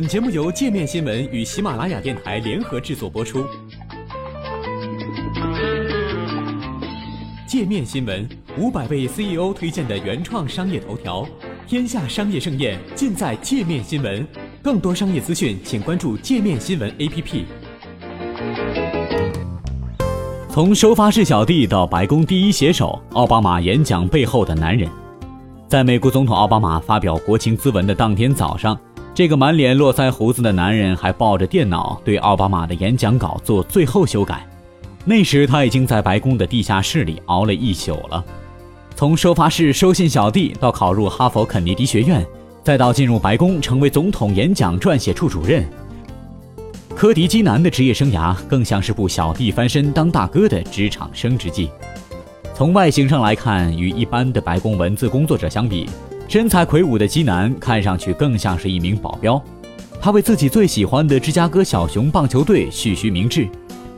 本节目由界面新闻与喜马拉雅电台联合制作播出。界面新闻五百位 CEO 推荐的原创商业头条，天下商业盛宴尽在界面新闻。更多商业资讯，请关注界面新闻 APP。从收发室小弟到白宫第一写手，奥巴马演讲背后的男人，在美国总统奥巴马发表国情咨文的当天早上。这个满脸络腮胡子的男人还抱着电脑对奥巴马的演讲稿做最后修改。那时他已经在白宫的地下室里熬了一宿了。从收发室收信小弟到考入哈佛肯尼迪学院，再到进入白宫成为总统演讲撰写处主任，科迪基南的职业生涯更像是部小弟翻身当大哥的职场升职记。从外形上来看，与一般的白宫文字工作者相比。身材魁梧的基南看上去更像是一名保镖，他为自己最喜欢的芝加哥小熊棒球队蓄须明志，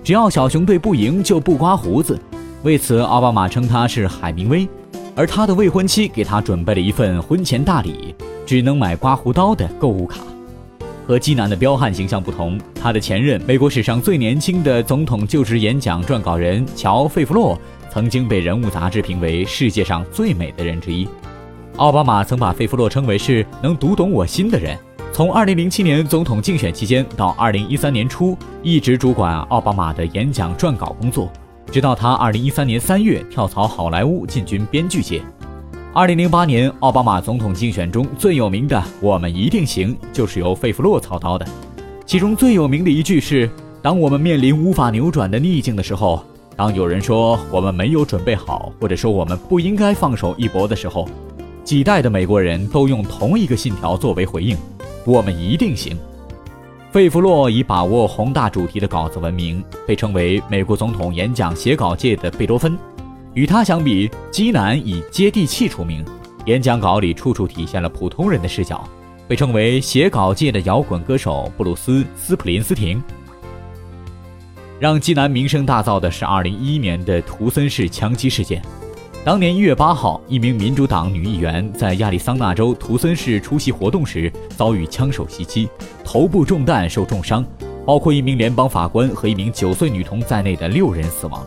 只要小熊队不赢就不刮胡子。为此，奥巴马称他是海明威，而他的未婚妻给他准备了一份婚前大礼——只能买刮胡刀的购物卡。和基南的彪悍形象不同，他的前任、美国史上最年轻的总统就职演讲撰稿人乔·费弗洛，曾经被《人物》杂志评为世界上最美的人之一。奥巴马曾把费弗洛称为是能读懂我心的人。从2007年总统竞选期间到2013年初，一直主管奥巴马的演讲撰稿工作，直到他2013年3月跳槽好莱坞，进军编剧界。2008年奥巴马总统竞选中最有名的“我们一定行”就是由费弗洛操刀的。其中最有名的一句是：“当我们面临无法扭转的逆境的时候，当有人说我们没有准备好，或者说我们不应该放手一搏的时候。”几代的美国人都用同一个信条作为回应：“我们一定行。”费弗洛以把握宏大主题的稿子闻名，被称为美国总统演讲写稿界的贝多芬。与他相比，基南以接地气出名，演讲稿里处处体现了普通人的视角，被称为写稿界的摇滚歌手布鲁斯·斯普林斯廷。让基南名声大噪的是2011年的图森市枪击事件。当年一月八号，一名民主党女议员在亚利桑那州图森市出席活动时遭遇枪手袭击，头部中弹受重伤，包括一名联邦法官和一名九岁女童在内的六人死亡。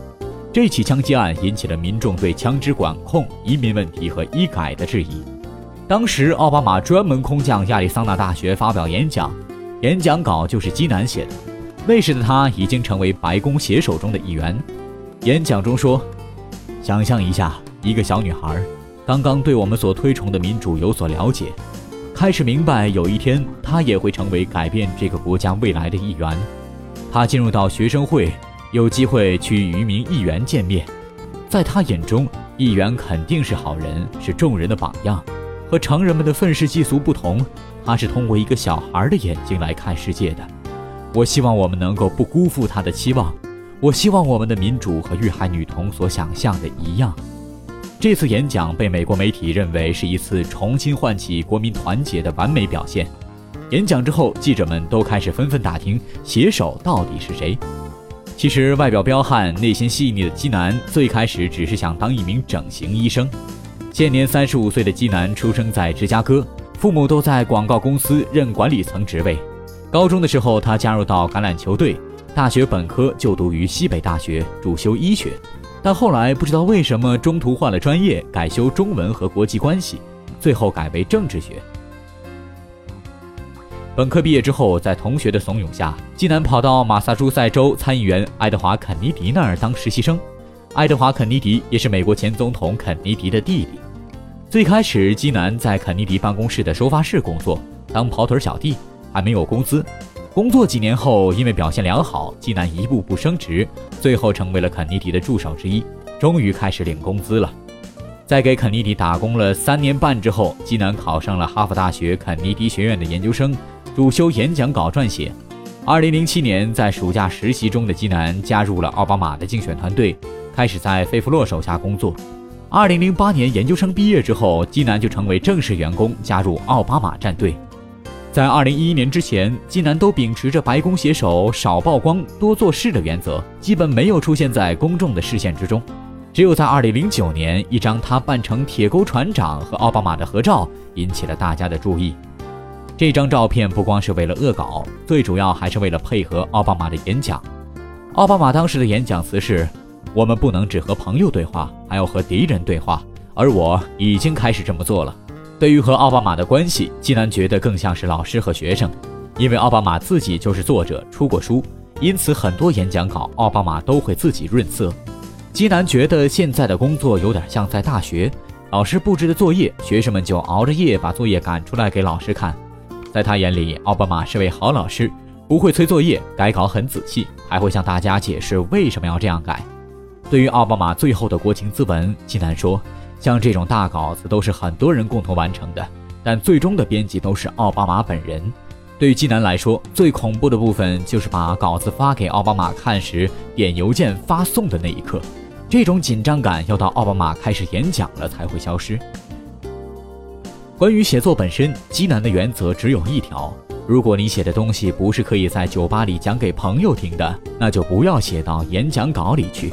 这起枪击案引起了民众对枪支管控、移民问题和医改的质疑。当时，奥巴马专门空降亚利桑那大学发表演讲，演讲稿就是基南写的。那时的他已经成为白宫写手中的一员。演讲中说：“想象一下。”一个小女孩，刚刚对我们所推崇的民主有所了解，开始明白有一天她也会成为改变这个国家未来的一员。她进入到学生会，有机会去与一名议员见面，在她眼中，议员肯定是好人，是众人的榜样。和成人们的愤世嫉俗不同，他是通过一个小孩的眼睛来看世界的。我希望我们能够不辜负他的期望。我希望我们的民主和遇害女童所想象的一样。这次演讲被美国媒体认为是一次重新唤起国民团结的完美表现。演讲之后，记者们都开始纷纷打听写手到底是谁。其实，外表彪悍、内心细腻的基南最开始只是想当一名整形医生。现年三十五岁的基南出生在芝加哥，父母都在广告公司任管理层职位。高中的时候，他加入到橄榄球队。大学本科就读于西北大学，主修医学。但后来不知道为什么中途换了专业，改修中文和国际关系，最后改为政治学。本科毕业之后，在同学的怂恿下，基南跑到马萨诸塞州参议员爱德华·肯尼迪那儿当实习生。爱德华·肯尼迪也是美国前总统肯尼迪的弟弟。最开始，基南在肯尼迪办公室的收发室工作，当跑腿小弟，还没有工资。工作几年后，因为表现良好，基南一步步升职，最后成为了肯尼迪的助手之一，终于开始领工资了。在给肯尼迪打工了三年半之后，基南考上了哈佛大学肯尼迪学院的研究生，主修演讲稿撰写。二零零七年，在暑假实习中的基南加入了奥巴马的竞选团队，开始在费弗洛手下工作。二零零八年研究生毕业之后，基南就成为正式员工，加入奥巴马战队。在二零一一年之前，基南都秉持着白宫写手少曝光、多做事的原则，基本没有出现在公众的视线之中。只有在二零零九年，一张他扮成铁钩船长和奥巴马的合照引起了大家的注意。这张照片不光是为了恶搞，最主要还是为了配合奥巴马的演讲。奥巴马当时的演讲词是：“我们不能只和朋友对话，还要和敌人对话。”而我已经开始这么做了。对于和奥巴马的关系，基南觉得更像是老师和学生，因为奥巴马自己就是作者，出过书，因此很多演讲稿奥巴马都会自己润色。基南觉得现在的工作有点像在大学，老师布置的作业，学生们就熬着夜把作业赶出来给老师看。在他眼里，奥巴马是位好老师，不会催作业，改稿很仔细，还会向大家解释为什么要这样改。对于奥巴马最后的国情咨文，基南说，像这种大稿子都是很多人共同完成的，但最终的编辑都是奥巴马本人。对于基南来说，最恐怖的部分就是把稿子发给奥巴马看时，点邮件发送的那一刻，这种紧张感要到奥巴马开始演讲了才会消失。关于写作本身，基南的原则只有一条：如果你写的东西不是可以在酒吧里讲给朋友听的，那就不要写到演讲稿里去。